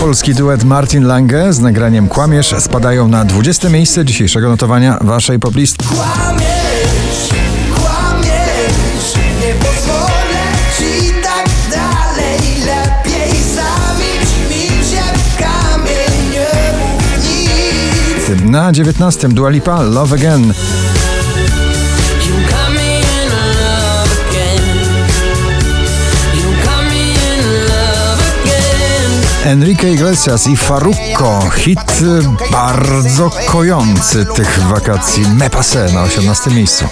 Polski duet Martin Lange z nagraniem Kłamiesz spadają na 20 miejsce dzisiejszego notowania waszej poplist. Kłamiesz, kłamiesz, nie pozwolę ci tak dalej Lepiej zamilcz, milcz jak kamień, nie mów nic Na 19 Dua Lipa Love Again. Enrique Iglesias i Farruko. Hit bardzo kojący tych wakacji. Me Passé na 18 miejscu.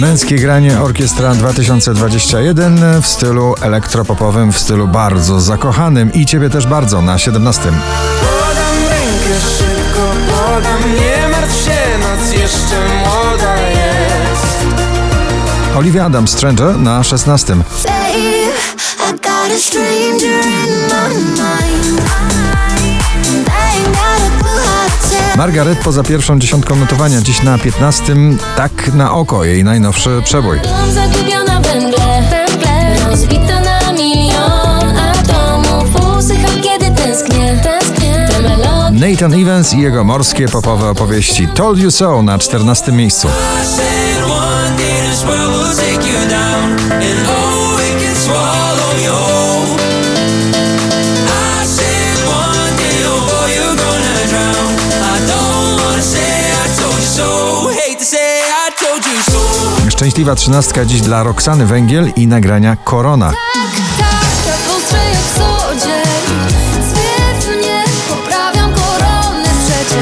Męskie granie Orkiestra 2021 w stylu elektropopowym, w stylu bardzo zakochanym i ciebie też bardzo na 17. Podam rękę szybko, podam Nie martw się, noc jeszcze młoda jest Olivia Adams Stranger na 16. Babe, I got a stranger in my mind. And I ain't got a clue how to tell. Margaret poza pierwszą dziesiątką notowania, dziś na 15. Tak na oko jej najnowszy przebój. Byłam zagubiona we mgle, węgle Rozbita na milion atomów Usycham kiedy tęsknię, tęsknię Te melodie Nathan Evans i jego morskie popowe opowieści Told You So na 14 miejscu. Szczęśliwa trzynastka dziś dla Roxany Węgiel i nagrania Korona.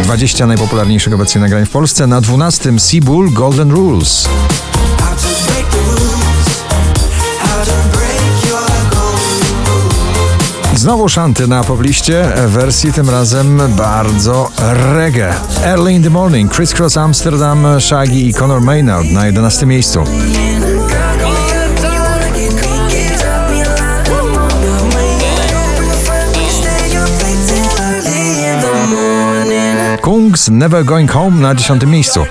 20 najpopularniejszych obecnie nagrań w Polsce. Na 12 Seabull Golden Rules. Znowu szanty na pobliście, wersji tym razem bardzo reggae. Early in the Morning, Criss Cross Amsterdam, Shaggy i Conor Maynard na 11 miejscu. Kungs Never Going Home na 10 miejscu.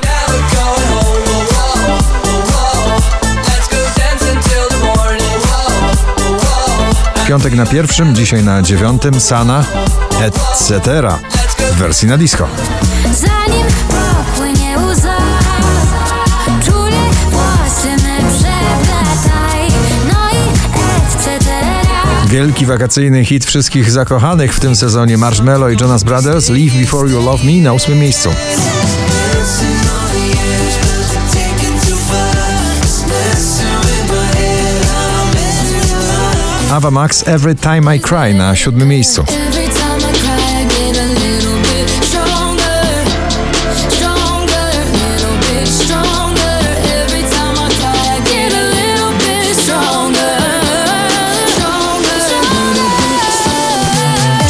Piątek na pierwszym, dzisiaj na dziewiątym Sana, etc. w wersji na disco. Wielki wakacyjny hit wszystkich zakochanych w tym sezonie Marshmello i Jonas Brothers Leave Before You Love Me na ósmym miejscu. Ava Max Every Time I Cry na siódmym miejscu.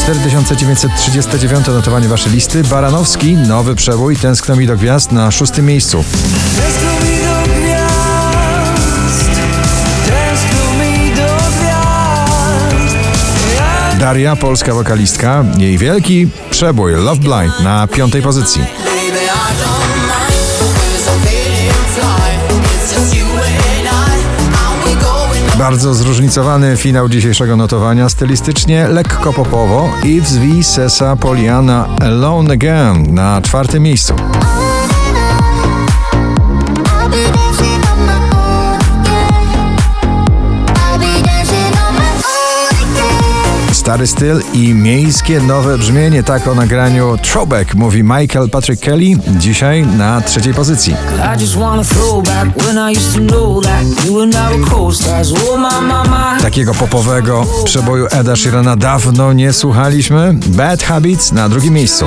4939 notowanie waszej listy. Baranowski, nowy przebój, tęskno mi do gwiazd na szóstym miejscu. Daria, polska wokalistka, jej wielki przebój Love Blind na piątej pozycji. Bardzo zróżnicowany finał dzisiejszego notowania, stylistycznie lekko popowo. Yves V. Sesa Poliana Alone Again na czwartym miejscu. Stary styl i miejskie nowe brzmienie, tak o nagraniu Throwback mówi Michael Patrick Kelly, dzisiaj na trzeciej pozycji. Oh. Takiego popowego przeboju Eda Sheerana dawno nie słuchaliśmy. Bad Habits na drugim miejscu.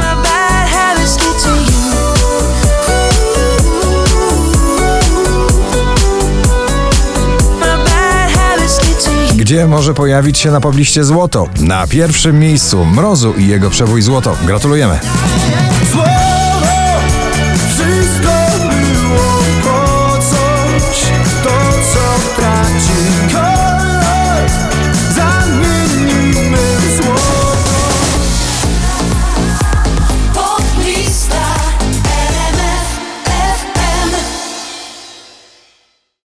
Gdzie może pojawić się na pobliście złoto? Na pierwszym miejscu Mrozu i jego przebój Złoto. Gratulujemy.